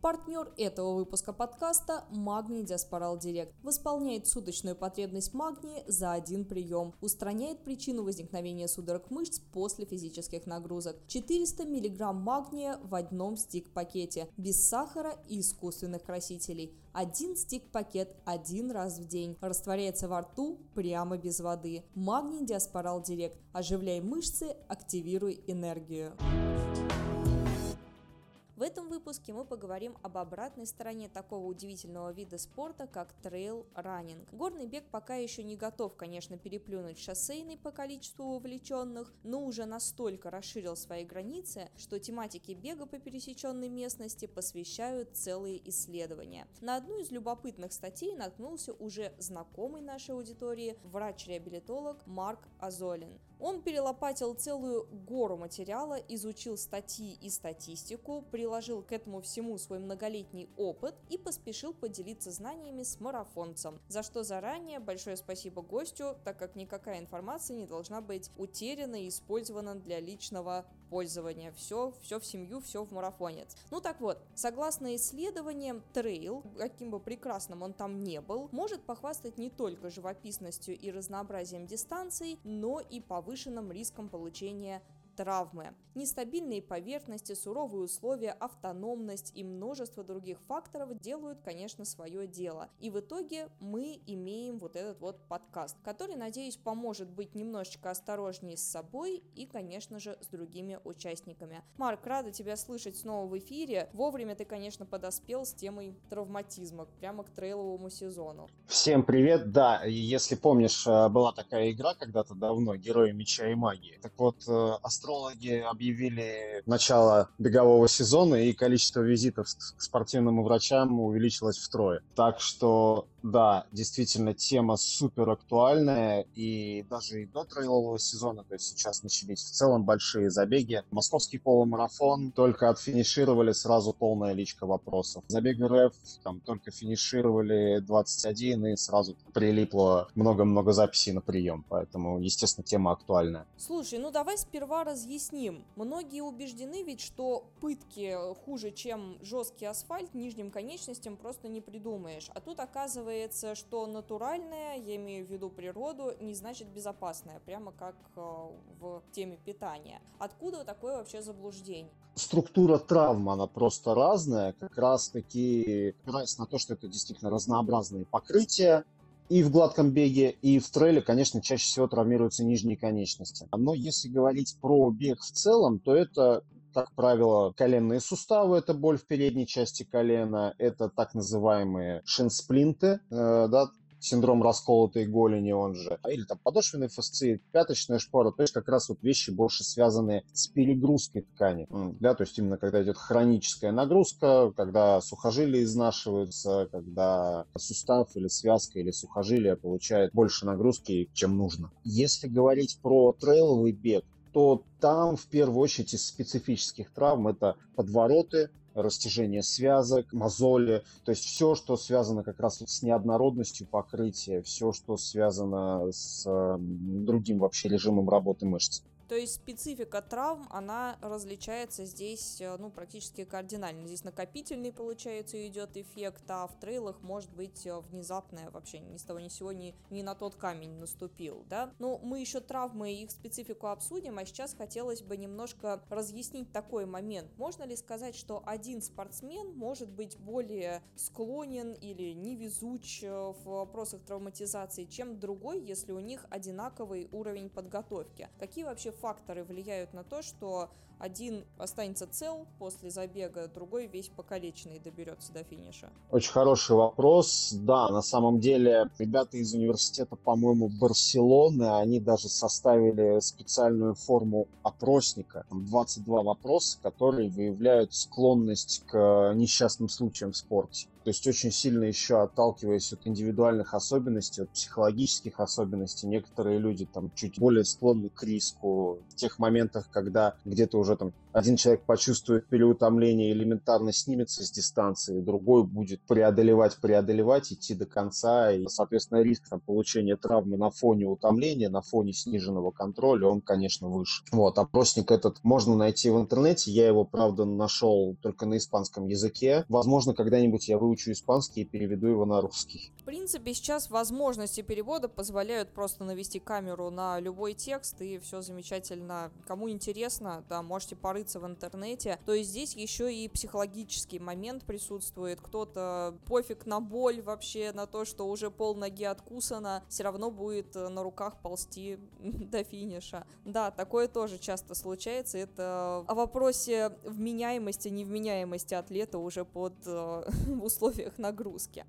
Партнер этого выпуска подкаста – Магний Диаспорал Директ. Восполняет суточную потребность магния за один прием. Устраняет причину возникновения судорог мышц после физических нагрузок. 400 мг магния в одном стик-пакете. Без сахара и искусственных красителей. Один стик-пакет один раз в день. Растворяется во рту прямо без воды. Магний Диаспорал Директ. Оживляй мышцы, активируй энергию. В этом выпуске мы поговорим об обратной стороне такого удивительного вида спорта, как трейл-раннинг. Горный бег пока еще не готов, конечно, переплюнуть шоссейный по количеству вовлеченных, но уже настолько расширил свои границы, что тематике бега по пересеченной местности посвящают целые исследования. На одну из любопытных статей наткнулся уже знакомый нашей аудитории врач-реабилитолог Марк Озолинь. Он перелопатил целую гору материала, изучил статьи и статистику, приложил к этому всему свой многолетний опыт и поспешил поделиться знаниями с марафонцем, за что заранее большое спасибо гостю, так как никакая информация не должна быть утеряна и использована для личного пользования. Все, все в семью, все в марафонец. Ну так вот, согласно исследованиям, трейл, каким бы прекрасным он там не был, может похвастать не только живописностью и разнообразием дистанций, но и повышенным риском получения травмы. Нестабильные поверхности, суровые условия, автономность и множество других факторов делают, конечно, свое дело. И в итоге мы имеем вот этот вот подкаст, который, надеюсь, поможет быть немножечко осторожнее с собой и, конечно же, с другими участниками. Марк, рада тебя слышать снова в эфире. Вовремя ты, конечно, подоспел с темой травматизма, прямо к трейловому сезону. Всем привет, да, если помнишь, э, была такая игра когда-то давно, Герои Меча и Магии. Так вот, э, астрологи объявили начало бегового сезона, и количество визитов к спортивным врачам увеличилось втрое. Так что да, действительно, тема супер актуальная, и даже и до трейлового сезона, то есть сейчас начались в целом большие забеги. Московский полумарафон только отфинишировали, сразу полная личка вопросов. Забег РФ там только финишировали 21, и сразу прилипло много-много записей на прием, поэтому, естественно, тема актуальная. Слушай, ну давай сперва разъясним. Многие убеждены ведь, что пытки хуже, чем жесткий асфальт, нижним конечностям просто не придумаешь. А тут оказывается оказывается, что натуральное, я имею в виду природу, не значит безопасное, прямо как э, в теме питания. Откуда такое вообще заблуждение? Структура травм, она просто разная, как раз таки опираясь на то, что это действительно разнообразные покрытия, и в гладком беге, и в трейле, конечно, чаще всего травмируются нижние конечности. Но если говорить про бег в целом, то это как правило, коленные суставы, это боль в передней части колена, это так называемые шинсплинты, э, да, синдром расколотой голени, он же, или там подошвенный фасцит, пяточная шпора, то есть как раз вот вещи больше связанные с перегрузкой ткани, да, то есть именно когда идет хроническая нагрузка, когда сухожилия изнашиваются, когда сустав или связка или сухожилие получает больше нагрузки, чем нужно. Если говорить про трейловый бег, то там в первую очередь из специфических травм это подвороты, растяжение связок, мозоли, то есть все, что связано как раз с неоднородностью покрытия, все, что связано с другим вообще режимом работы мышц. То есть специфика травм, она различается здесь, э, ну, практически кардинально. Здесь накопительный, получается, идет эффект, а в трейлах может быть э, внезапное вообще ни с того ни сего ни, ни на тот камень наступил, да. Ну, мы еще травмы и их специфику обсудим, а сейчас хотелось бы немножко разъяснить такой момент. Можно ли сказать, что один спортсмен может быть более склонен или невезуч э, в вопросах травматизации, чем другой, если у них одинаковый уровень подготовки? Какие вообще факторы влияют на то, что один останется цел после забега, другой весь покалеченный доберется до финиша? Очень хороший вопрос. Да, на самом деле ребята из университета, по-моему, Барселоны, они даже составили специальную форму опросника. Там 22 вопроса, которые выявляют склонность к несчастным случаям в спорте. То есть очень сильно еще отталкиваясь от индивидуальных особенностей, от психологических особенностей, некоторые люди там чуть более склонны к риску в тех моментах, когда где-то уже там один человек почувствует переутомление, элементарно снимется с дистанции, другой будет преодолевать, преодолевать, идти до конца, и, соответственно, риск там, получения травмы на фоне утомления, на фоне сниженного контроля, он, конечно, выше. Вот, опросник этот можно найти в интернете, я его, правда, нашел только на испанском языке. Возможно, когда-нибудь я выучу испанский и переведу его на русский. В принципе, сейчас возможности перевода позволяют просто навести камеру на любой текст, и все замечательно. Кому интересно, да, можете порыться в интернете. То есть здесь еще и психологический момент присутствует. Кто-то пофиг на боль вообще, на то, что уже пол ноги откусано, все равно будет э, на руках ползти до финиша. Да, такое тоже часто случается. Это о вопросе вменяемости, невменяемости атлета уже под э, в условиях нагрузки.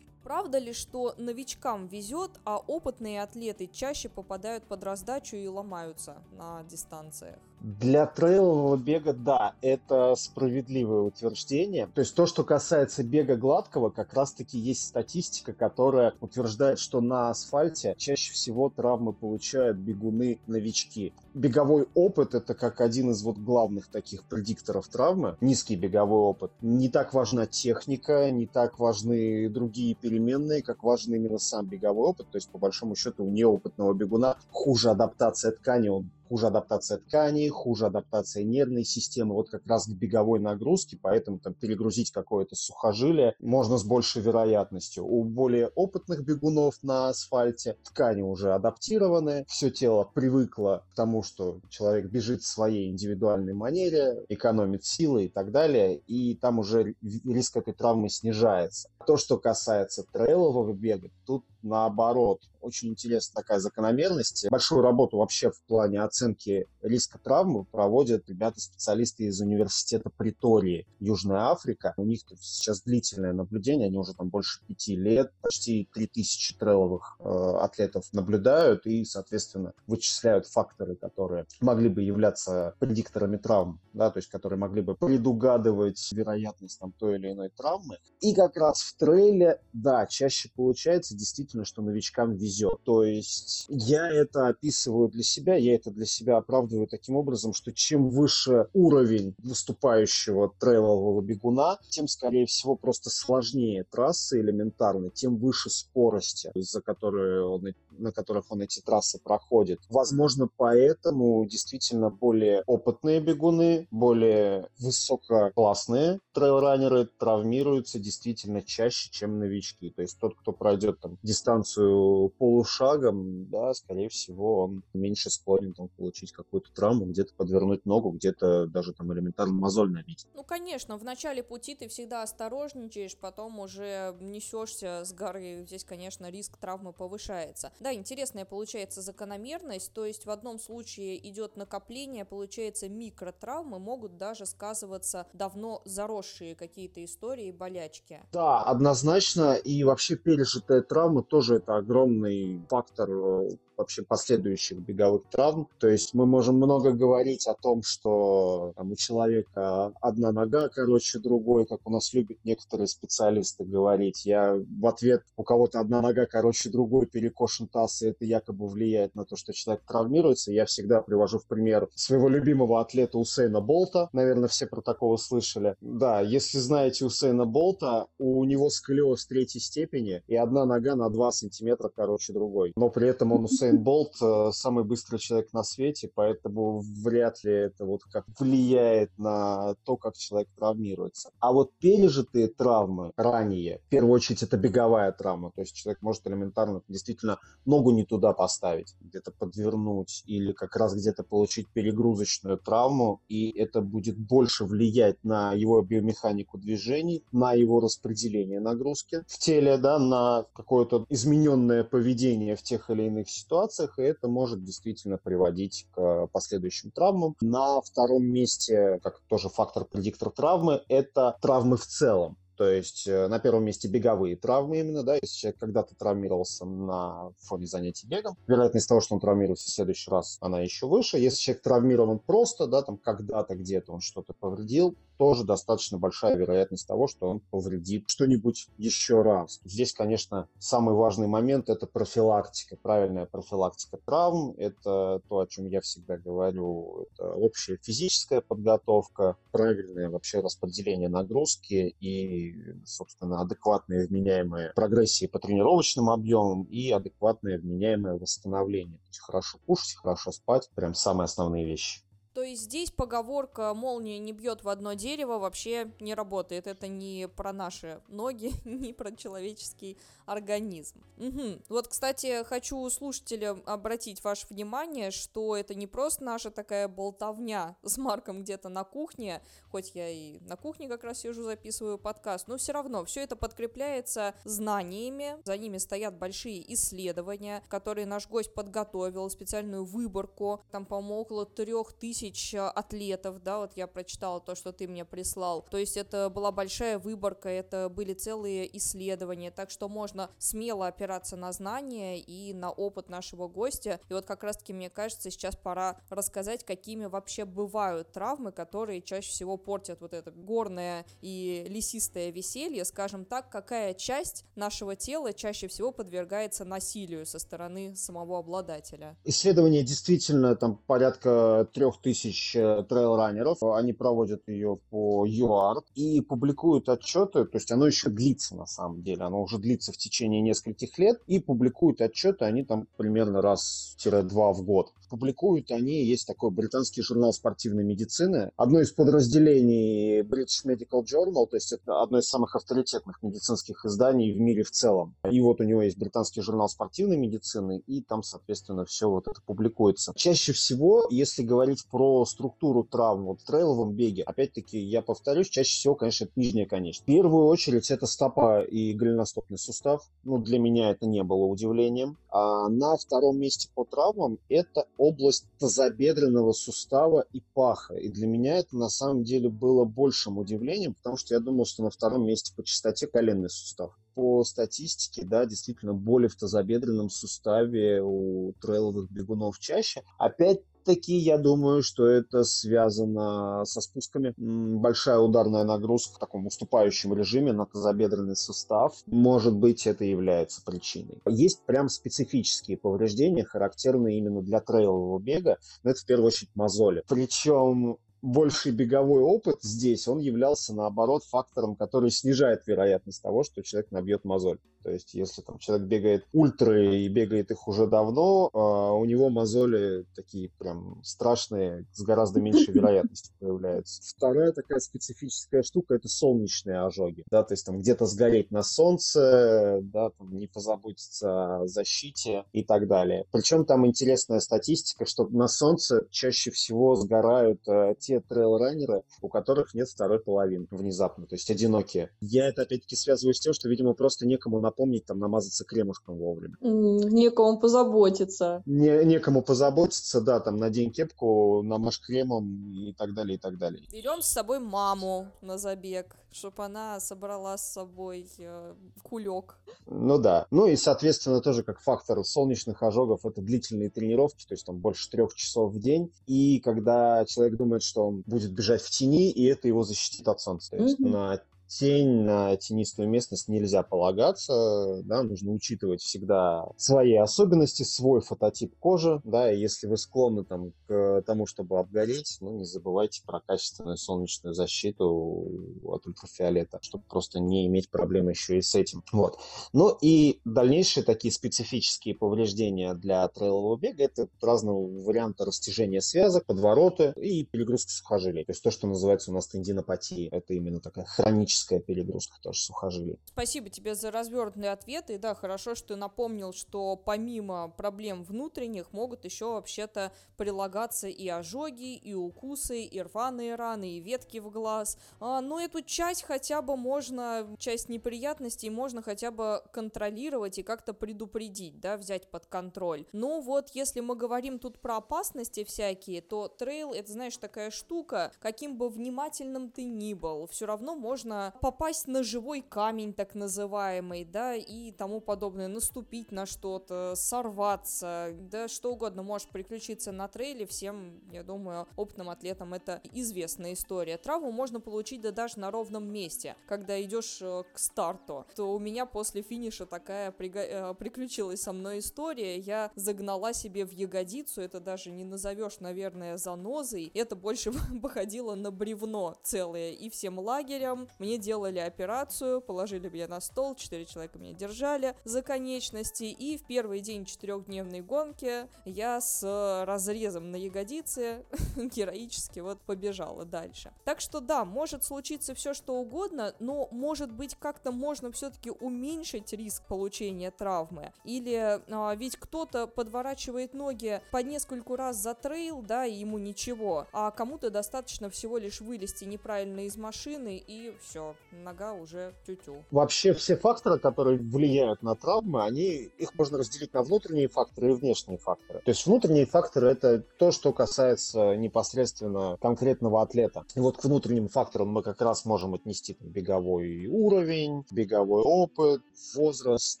Правда ли, что новичкам везет, а опытные атлеты чаще попадают под раздачу и ломаются на дистанциях? Для трейлового бега, да, это справедливое утверждение. То есть то, что касается бега гладкого, как раз-таки есть статистика, которая утверждает, что на асфальте чаще всего травмы получают бегуны-новички. Беговой опыт — это как один из вот главных таких предикторов травмы. Низкий беговой опыт. Не так важна техника, не так важны другие переменные, как важен именно сам беговой опыт. То есть, по большому счету, у неопытного бегуна хуже адаптация ткани, он хуже адаптация тканей, хуже адаптация нервной системы, вот как раз к беговой нагрузке, поэтому там перегрузить какое-то сухожилие можно с большей вероятностью. У более опытных бегунов на асфальте ткани уже адаптированы, все тело привыкло к тому, что человек бежит в своей индивидуальной манере, экономит силы и так далее, и там уже риск этой травмы снижается. То, что касается трейлового бега, тут наоборот. Очень интересная такая закономерность. Большую работу вообще в плане оценки риска травмы проводят ребята-специалисты из университета Притории, Южная Африка. У них сейчас длительное наблюдение, они уже там больше пяти лет, почти 3000 трейловых э, атлетов наблюдают и, соответственно, вычисляют факторы, которые могли бы являться предикторами травм, да, то есть которые могли бы предугадывать вероятность там, той или иной травмы. И как раз в трейле, да, чаще получается действительно что новичкам везет. То есть я это описываю для себя, я это для себя оправдываю таким образом, что чем выше уровень выступающего трейлового бегуна, тем, скорее всего, просто сложнее трассы элементарно, тем выше скорости, за которые он, на которых он эти трассы проходит. Возможно, поэтому действительно более опытные бегуны, более высококлассные трейлранеры травмируются действительно чаще, чем новички. То есть тот, кто пройдет там дистанцию полушагом, да, скорее всего, он меньше склонен там, получить какую-то травму, где-то подвернуть ногу, где-то даже там элементарно мозоль набить. Ну, конечно, в начале пути ты всегда осторожничаешь, потом уже несешься с горы, здесь, конечно, риск травмы повышается. Да, интересная получается закономерность, то есть в одном случае идет накопление, получается микротравмы могут даже сказываться давно заросшие какие-то истории, болячки. Да, однозначно, и вообще пережитая травма тоже это огромный фактор э, вообще последующих беговых травм. То есть мы можем много говорить о том, что там, у человека одна нога короче другой, как у нас любят некоторые специалисты говорить. Я в ответ, у кого-то одна нога короче другой, перекошен таз, и это якобы влияет на то, что человек травмируется. Я всегда привожу в пример своего любимого атлета Усейна Болта. Наверное, все про такого слышали. Да, если знаете Усейна Болта, у него сколиоз третьей степени, и одна нога на 2 сантиметра короче другой. Но при этом он Усейн Болт э, самый быстрый человек на свете, поэтому вряд ли это вот как влияет на то, как человек травмируется. А вот пережитые травмы ранее, в первую очередь это беговая травма, то есть человек может элементарно действительно ногу не туда поставить, где-то подвернуть или как раз где-то получить перегрузочную травму, и это будет больше влиять на его биомеханику движений, на его распределение нагрузки в теле, да, на какое-то измененное поведение в тех или иных ситуациях, и это может действительно приводить к последующим травмам. На втором месте, как тоже фактор предиктор травмы, это травмы в целом. То есть э, на первом месте беговые травмы именно, да, если человек когда-то травмировался на фоне занятий бегом, вероятность того, что он травмируется в следующий раз, она еще выше. Если человек травмирован просто, да, там когда-то где-то он что-то повредил, тоже достаточно большая вероятность того, что он повредит что-нибудь еще раз. Здесь, конечно, самый важный момент – это профилактика, правильная профилактика травм. Это то, о чем я всегда говорю. Это общая физическая подготовка, правильное вообще распределение нагрузки и, собственно, адекватные вменяемые прогрессии по тренировочным объемам и адекватное вменяемое восстановление. То есть хорошо кушать, хорошо спать, прям самые основные вещи. То есть здесь поговорка «молния не бьет в одно дерево» вообще не работает. Это не про наши ноги, не про человеческий организм. Угу. Вот, кстати, хочу слушателям обратить ваше внимание, что это не просто наша такая болтовня с Марком где-то на кухне, хоть я и на кухне как раз сижу, записываю подкаст, но все равно все это подкрепляется знаниями, за ними стоят большие исследования, которые наш гость подготовил, специальную выборку, там, по-моему, около трех тысяч тысяч э, атлетов, да, вот я прочитала то, что ты мне прислал. То есть это была большая выборка, это были целые исследования, так что можно смело опираться на знания и на опыт нашего гостя. И вот как раз-таки, мне кажется, сейчас пора рассказать, какими вообще бывают травмы, которые чаще всего портят вот это горное и лесистое веселье, скажем так, какая часть нашего тела чаще всего подвергается насилию со стороны самого обладателя. Исследование действительно там порядка трех тысяч тысяч э, трейл-раннеров. Они проводят ее по UART и публикуют отчеты, то есть оно еще длится на самом деле, оно уже длится в течение нескольких лет, и публикуют отчеты они там примерно раз-два в год. Публикуют они, есть такой британский журнал спортивной медицины, одно из подразделений British Medical Journal, то есть это одно из самых авторитетных медицинских изданий в мире в целом. И вот у него есть британский журнал спортивной медицины, и там, соответственно, все вот это публикуется. Чаще всего, если говорить про структуру травм вот в трейловом беге, опять-таки, я повторюсь, чаще всего, конечно, нижняя конечность. В первую очередь это стопа и голеностопный сустав. Ну, для меня это не было удивлением. А на втором месте по травмам это область тазобедренного сустава и паха. И для меня это на самом деле было большим удивлением, потому что я думал, что на втором месте по частоте коленный сустав по статистике, да, действительно, боли в тазобедренном суставе у трейловых бегунов чаще. Опять таки я думаю, что это связано со спусками. Большая ударная нагрузка в таком уступающем режиме на тазобедренный сустав. Может быть, это является причиной. Есть прям специфические повреждения, характерные именно для трейлового бега. Но это в первую очередь мозоли. Причем больший беговой опыт здесь, он являлся, наоборот, фактором, который снижает вероятность того, что человек набьет мозоль. То есть, если там человек бегает ультры и бегает их уже давно, э, у него мозоли такие прям страшные, с гораздо меньшей вероятностью появляются. Вторая такая специфическая штука – это солнечные ожоги. Да, то есть там где-то сгореть на солнце, да, там не позаботиться о защите и так далее. Причем там интересная статистика, что на солнце чаще всего сгорают э, те трейл-раннеры, у которых нет второй половины внезапно, то есть одинокие. Я это опять-таки связываю с тем, что, видимо, просто некому на напомнить, там, намазаться кремушком вовремя. Некому позаботиться. Не, некому позаботиться, да, там, надень кепку, намажь кремом и так далее, и так далее. Берем с собой маму на забег, чтобы она собрала с собой э, кулек. Ну да. Ну и, соответственно, тоже как фактор солнечных ожогов это длительные тренировки, то есть там больше трех часов в день. И когда человек думает, что он будет бежать в тени, и это его защитит от солнца. То есть mm-hmm. на тень, на тенистую местность нельзя полагаться, да, нужно учитывать всегда свои особенности, свой фототип кожи, да, и если вы склонны там к тому, чтобы обгореть, ну, не забывайте про качественную солнечную защиту от ультрафиолета, чтобы просто не иметь проблем еще и с этим. Вот. Ну и дальнейшие такие специфические повреждения для трейлового бега это разного варианта растяжения связок, подвороты и перегрузка сухожилий. То есть то, что называется у нас тендинопатией. Это именно такая хроническая хроническая перегрузка тоже сухожилий. Спасибо тебе за развернутые ответы. И да, хорошо, что ты напомнил, что помимо проблем внутренних могут еще вообще-то прилагаться и ожоги, и укусы, и рваные раны, и ветки в глаз. А, но эту часть хотя бы можно, часть неприятностей можно хотя бы контролировать и как-то предупредить, да, взять под контроль. Но вот если мы говорим тут про опасности всякие, то трейл это, знаешь, такая штука, каким бы внимательным ты ни был, все равно можно попасть на живой камень, так называемый, да, и тому подобное, наступить на что-то, сорваться, да, что угодно может приключиться на трейле, всем, я думаю, опытным атлетам это известная история. Травму можно получить да даже на ровном месте, когда идешь э, к старту. То у меня после финиша такая приго... Э, приключилась со мной история, я загнала себе в ягодицу, это даже не назовешь, наверное, занозой, это больше походило на бревно целое, и всем лагерям мне делали операцию, положили меня на стол, четыре человека меня держали за конечности, и в первый день четырехдневной гонки я с разрезом на ягодице героически вот побежала дальше. Так что да, может случиться все что угодно, но может быть как-то можно все-таки уменьшить риск получения травмы. Или а, ведь кто-то подворачивает ноги по нескольку раз за трейл, да, и ему ничего, а кому-то достаточно всего лишь вылезти неправильно из машины и все, нога уже тю-тю. Вообще все факторы, которые влияют на травмы, они, их можно разделить на внутренние факторы и внешние факторы. То есть внутренние факторы это то, что касается непосредственно конкретного атлета. И вот к внутренним факторам мы как раз можем отнести там, беговой уровень, беговой опыт, возраст,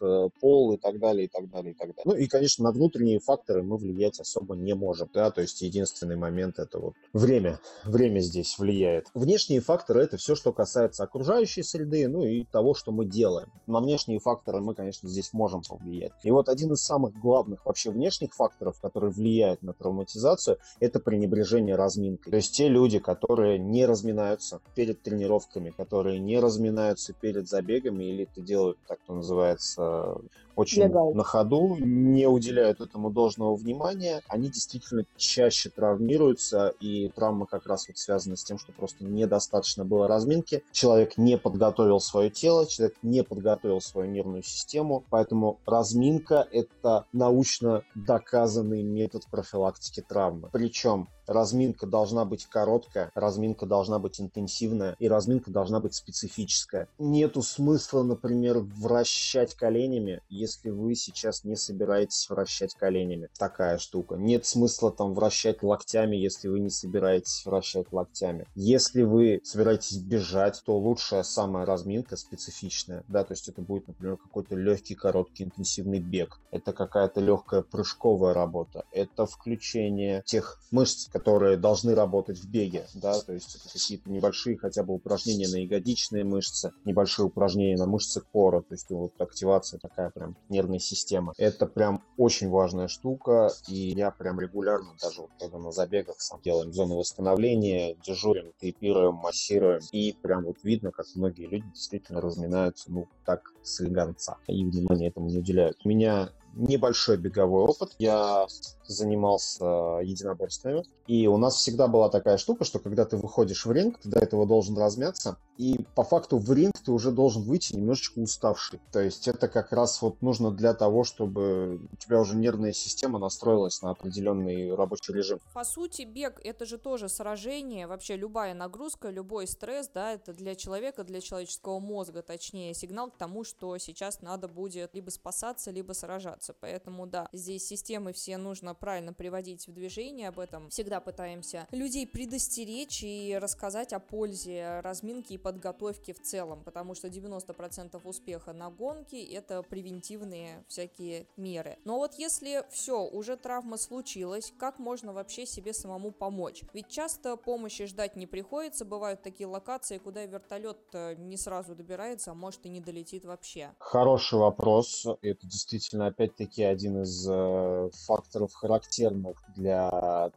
э, пол и так далее, и так далее, и так далее. Ну и, конечно, на внутренние факторы мы влиять особо не можем. Да? То есть единственный момент это вот время. Время здесь влияет. Внешние факторы это все, что касается окружающей среды, ну и того, что мы делаем. На внешние факторы мы, конечно, здесь можем повлиять. И вот один из самых главных вообще внешних факторов, которые влияют на травматизацию, это пренебрежение разминкой. То есть те люди, которые не разминаются перед тренировками, которые не разминаются перед забегами или это делают так, что называется, очень Легал. на ходу, не уделяют этому должного внимания, они действительно чаще травмируются, и травма как раз вот связана с тем, что просто недостаточно было разминки, человек не подготовил свое тело, человек не подготовил свою нервную систему, поэтому разминка — это научно доказанный метод профилактики травмы. Причем разминка должна быть короткая, разминка должна быть интенсивная, и разминка должна быть специфическая. Нету смысла, например, вращать коленями, если вы сейчас не собираетесь вращать коленями. Такая штука. Нет смысла там вращать локтями, если вы не собираетесь вращать локтями. Если вы собираетесь бежать, то лучшая самая разминка специфичная, да, то есть это будет, например, какой-то легкий, короткий, интенсивный бег. Это какая-то легкая прыжковая работа. Это включение тех мышц, которые должны работать в беге, да, то есть какие-то небольшие хотя бы упражнения на ягодичные мышцы, небольшие упражнения на мышцы кора, то есть вот активация такая прям нервной системы. Это прям очень важная штука, и я прям регулярно, даже вот когда на забегах сам делаем зону восстановления, дежурим, тейпируем, массируем, и прям вот видно, как многие люди действительно разминаются, ну, так с элегантца, и внимание этому не уделяют. У меня небольшой беговой опыт. Я занимался единоборствами. И у нас всегда была такая штука, что когда ты выходишь в ринг, ты до этого должен размяться. И по факту в ринг ты уже должен выйти немножечко уставший. То есть это как раз вот нужно для того, чтобы у тебя уже нервная система настроилась на определенный рабочий режим. По сути, бег это же тоже сражение. Вообще любая нагрузка, любой стресс, да, это для человека, для человеческого мозга, точнее, сигнал к тому, что сейчас надо будет либо спасаться, либо сражаться. Поэтому, да, здесь системы все нужно правильно приводить в движение, об этом всегда пытаемся людей предостеречь и рассказать о пользе разминки и подготовки в целом, потому что 90% успеха на гонке это превентивные всякие меры. Но вот если все, уже травма случилась, как можно вообще себе самому помочь? Ведь часто помощи ждать не приходится, бывают такие локации, куда вертолет не сразу добирается, а может и не долетит вообще. Хороший вопрос. Это действительно опять-таки один из э, факторов характерных для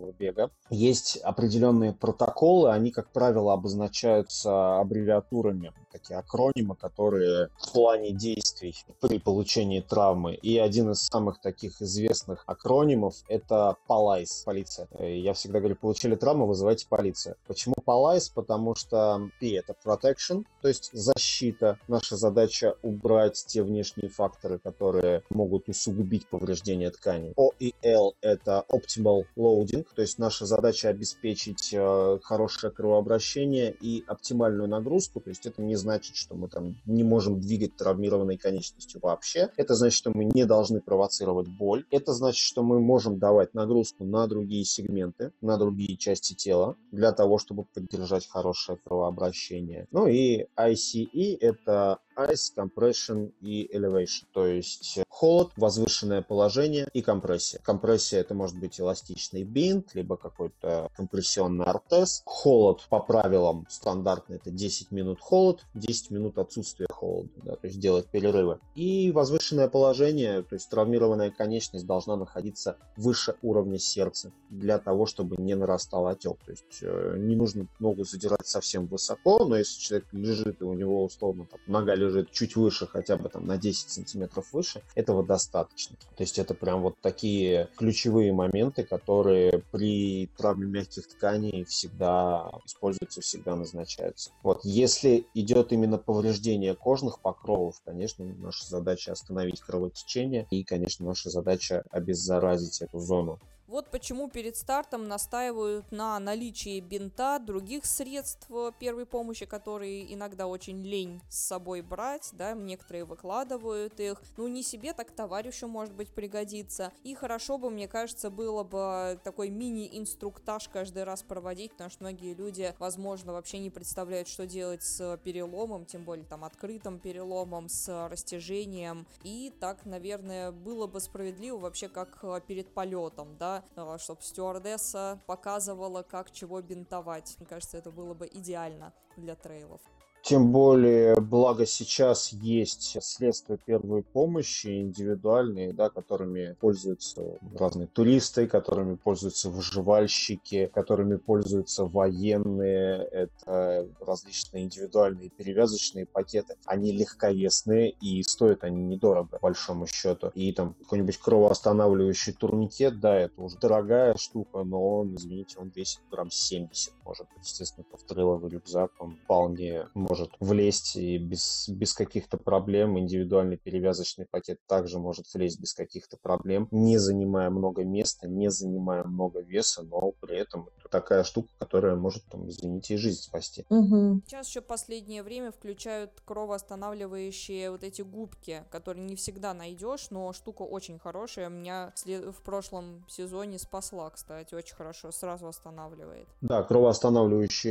трейлового бега. Есть определенные протоколы, они, как правило, обозначаются аббревиатурами, такие акронимы, которые в плане действий при получении травмы. И один из самых таких известных акронимов — это PALICE, полиция. Я всегда говорю, получили травму, вызывайте полицию. Почему PALICE? Потому что P — это protection, то есть защита. Наша задача убрать те внешние факторы, которые могут усугубить повреждение ткани. OEL — это Optimal Loading, то есть наша задача обеспечить э, хорошее кровообращение и оптимальную нагрузку, то есть это не значит, что мы там не можем двигать травмированной конечностью вообще. Это значит, что мы не должны провоцировать боль. Это значит, что мы можем давать нагрузку на другие сегменты, на другие части тела для того, чтобы поддержать хорошее кровообращение. Ну и ICE — это Ice, Compression и Elevation, то есть холод, возвышенное положение и компрессия. Компрессия это может быть эластичный бинт, либо какой-то компрессионный ортез. Холод по правилам стандартно это 10 минут холод, 10 минут отсутствие холода, да, то есть делать перерывы. И возвышенное положение, то есть травмированная конечность должна находиться выше уровня сердца для того, чтобы не нарастал отек. То есть э, не нужно ногу задирать совсем высоко, но если человек лежит и у него условно там, нога лежит чуть выше, хотя бы там на 10 сантиметров выше, этого достаточно. То есть это прям вот такие ключевые моменты, которые при травме мягких тканей всегда используются, всегда назначаются. Вот если идет именно повреждение кожных покровов, конечно, наша задача остановить кровотечение и, конечно, наша задача обеззаразить эту зону. Вот почему перед стартом настаивают на наличии бинта, других средств первой помощи, которые иногда очень лень с собой брать, да, некоторые выкладывают их. Ну, не себе, так товарищу, может быть, пригодится. И хорошо бы, мне кажется, было бы такой мини-инструктаж каждый раз проводить, потому что многие люди, возможно, вообще не представляют, что делать с переломом, тем более там открытым переломом, с растяжением. И так, наверное, было бы справедливо вообще как перед полетом, да, Э, чтобы стюардесса показывала, как чего бинтовать. Мне кажется, это было бы идеально для трейлов. Тем более, благо сейчас есть средства первой помощи индивидуальные, да, которыми пользуются разные туристы, которыми пользуются выживальщики, которыми пользуются военные. Это различные индивидуальные перевязочные пакеты. Они легковесные и стоят они недорого, по большому счету. И там какой-нибудь кровоостанавливающий турникет, да, это уже дорогая штука, но он, извините, он весит грамм 70, может быть. Естественно, повториловый рюкзак, он вполне может влезть и без, без каких-то проблем. Индивидуальный перевязочный пакет также может влезть без каких-то проблем, не занимая много места, не занимая много веса, но при этом это такая штука, которая может, там, извините, и жизнь спасти. Угу. Сейчас еще последнее время включают кровоостанавливающие вот эти губки, которые не всегда найдешь, но штука очень хорошая. Меня в прошлом сезоне спасла, кстати, очень хорошо, сразу останавливает. Да, кровоостанавливающие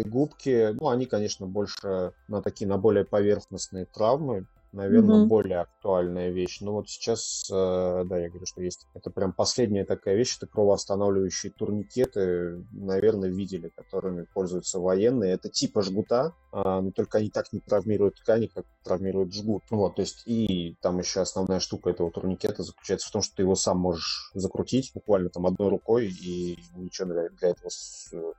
губки, ну, они, конечно, больше на такие, на более поверхностные травмы, наверное, mm-hmm. более актуальная вещь. Но вот сейчас, э, да, я говорю, что есть. Это прям последняя такая вещь, это кровоостанавливающие турникеты, наверное, видели, которыми пользуются военные. Это типа жгута, а, но только они так не травмируют ткани, как травмирует жгут. Вот, то есть и там еще основная штука этого турникета заключается в том, что ты его сам можешь закрутить буквально там одной рукой, и ничего для, для этого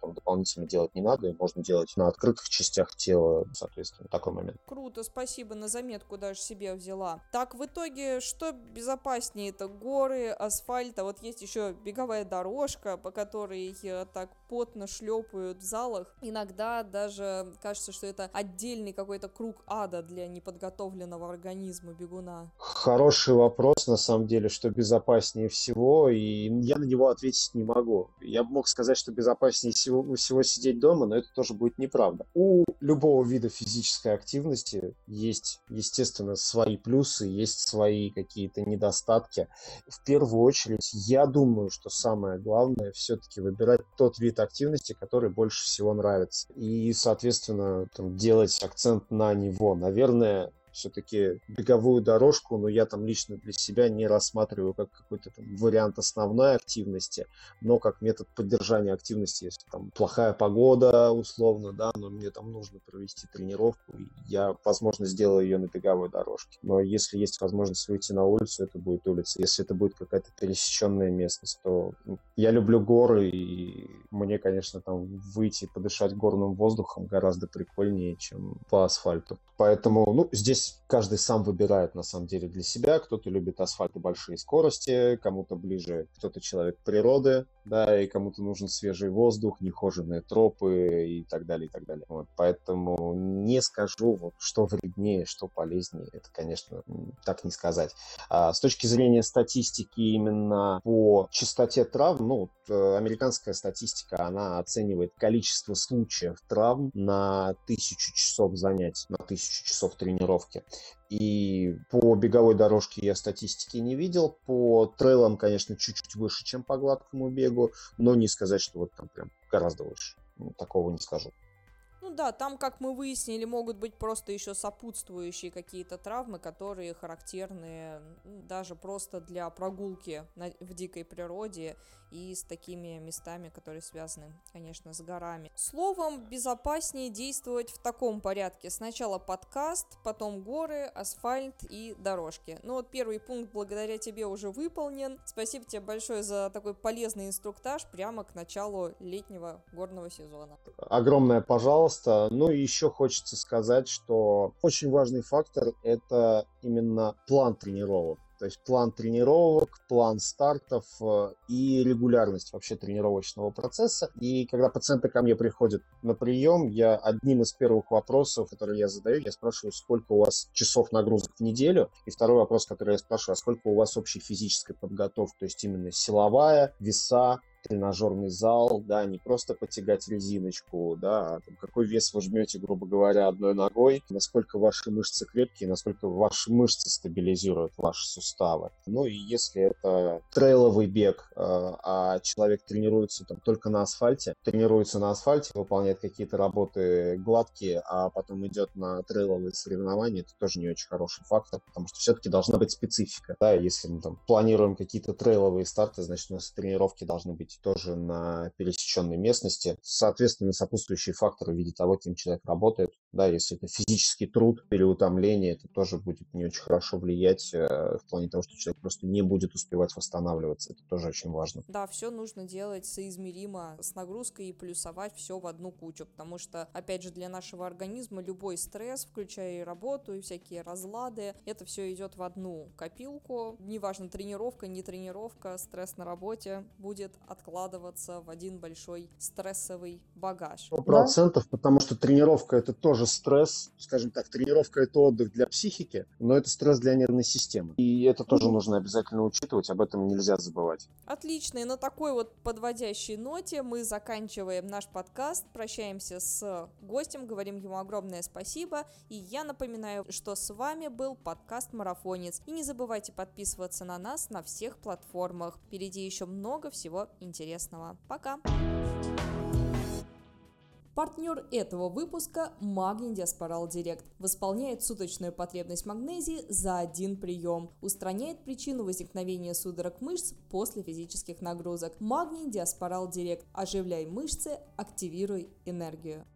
там, дополнительно делать не надо, и можно делать на открытых частях тела, соответственно, такой момент. Круто, спасибо на заметку даже себе взяла. Так, в итоге, что безопаснее? Это горы, асфальт, а вот есть еще беговая дорожка, по которой так потно шлепают в залах. Иногда даже кажется, что это отдельный какой-то круг ада для неподготовленного организма бегуна. Хороший вопрос, на самом деле, что безопаснее всего, и я на него ответить не могу. Я мог сказать, что безопаснее всего, всего сидеть дома, но это тоже будет неправда. У любого вида физической активности есть, естественно, естественно, свои плюсы, есть свои какие-то недостатки. В первую очередь, я думаю, что самое главное все-таки выбирать тот вид активности, который больше всего нравится. И, соответственно, там, делать акцент на него. Наверное, все-таки беговую дорожку, но я там лично для себя не рассматриваю как какой-то там вариант основной активности, но как метод поддержания активности, если там плохая погода условно, да, но мне там нужно провести тренировку, я, возможно, сделаю ее на беговой дорожке. Но если есть возможность выйти на улицу, это будет улица. Если это будет какая-то пересеченная местность, то ну, я люблю горы, и мне, конечно, там выйти подышать горным воздухом гораздо прикольнее, чем по асфальту. Поэтому, ну, здесь каждый сам выбирает, на самом деле, для себя. Кто-то любит асфальт и большие скорости, кому-то ближе, кто-то человек природы, да, и кому-то нужен свежий воздух, нехоженные тропы и так далее, и так далее. Вот, поэтому не скажу, вот, что вреднее, что полезнее, это, конечно, так не сказать. А с точки зрения статистики именно по частоте травм, ну, э, американская статистика, она оценивает количество случаев травм на тысячу часов занятий, на тысячу часов тренировки. И по беговой дорожке я статистики не видел. По трейлам, конечно, чуть-чуть выше, чем по гладкому бегу, но не сказать, что вот там прям гораздо выше. Ну, такого не скажу. Ну да, там, как мы выяснили, могут быть просто еще сопутствующие какие-то травмы, которые характерны даже просто для прогулки в дикой природе и с такими местами, которые связаны, конечно, с горами. Словом, безопаснее действовать в таком порядке. Сначала подкаст, потом горы, асфальт и дорожки. Ну вот первый пункт благодаря тебе уже выполнен. Спасибо тебе большое за такой полезный инструктаж прямо к началу летнего горного сезона. Огромное пожалуйста. Ну и еще хочется сказать, что очень важный фактор – это именно план тренировок. То есть план тренировок, план стартов э, и регулярность вообще тренировочного процесса. И когда пациенты ко мне приходят на прием, я одним из первых вопросов, которые я задаю, я спрашиваю, сколько у вас часов нагрузок в неделю. И второй вопрос, который я спрашиваю, а сколько у вас общей физической подготовки, то есть именно силовая, веса, тренажерный зал, да, не просто потягать резиночку, да, а там, какой вес вы жмете, грубо говоря, одной ногой, насколько ваши мышцы крепкие, насколько ваши мышцы стабилизируют ваши суставы. Ну и если это трейловый бег, а, а человек тренируется там только на асфальте, тренируется на асфальте, выполняет какие-то работы гладкие, а потом идет на трейловые соревнования, это тоже не очень хороший фактор, потому что все-таки должна быть специфика, да, если мы там планируем какие-то трейловые старты, значит у нас тренировки должны быть быть тоже на пересеченной местности. Соответственно, сопутствующие факторы в виде того, кем человек работает. Да, если это физический труд, переутомление, это тоже будет не очень хорошо влиять э, в плане того, что человек просто не будет успевать восстанавливаться. Это тоже очень важно. Да, все нужно делать соизмеримо с нагрузкой и плюсовать все в одну кучу, потому что, опять же, для нашего организма любой стресс, включая и работу, и всякие разлады, это все идет в одну копилку. Неважно, тренировка, не тренировка, стресс на работе будет от откладываться в один большой стрессовый багаж. Процентов, потому что тренировка это тоже стресс, скажем так, тренировка это отдых для психики, но это стресс для нервной системы. И это тоже нужно обязательно учитывать, об этом нельзя забывать. Отлично, и на такой вот подводящей ноте мы заканчиваем наш подкаст, прощаемся с гостем, говорим ему огромное спасибо, и я напоминаю, что с вами был подкаст «Марафонец», и не забывайте подписываться на нас на всех платформах, впереди еще много всего интересного интересного. Пока! Партнер этого выпуска – Магний Диаспорал Директ. Восполняет суточную потребность магнезии за один прием. Устраняет причину возникновения судорог мышц после физических нагрузок. Магний Диаспорал Директ. Оживляй мышцы, активируй энергию.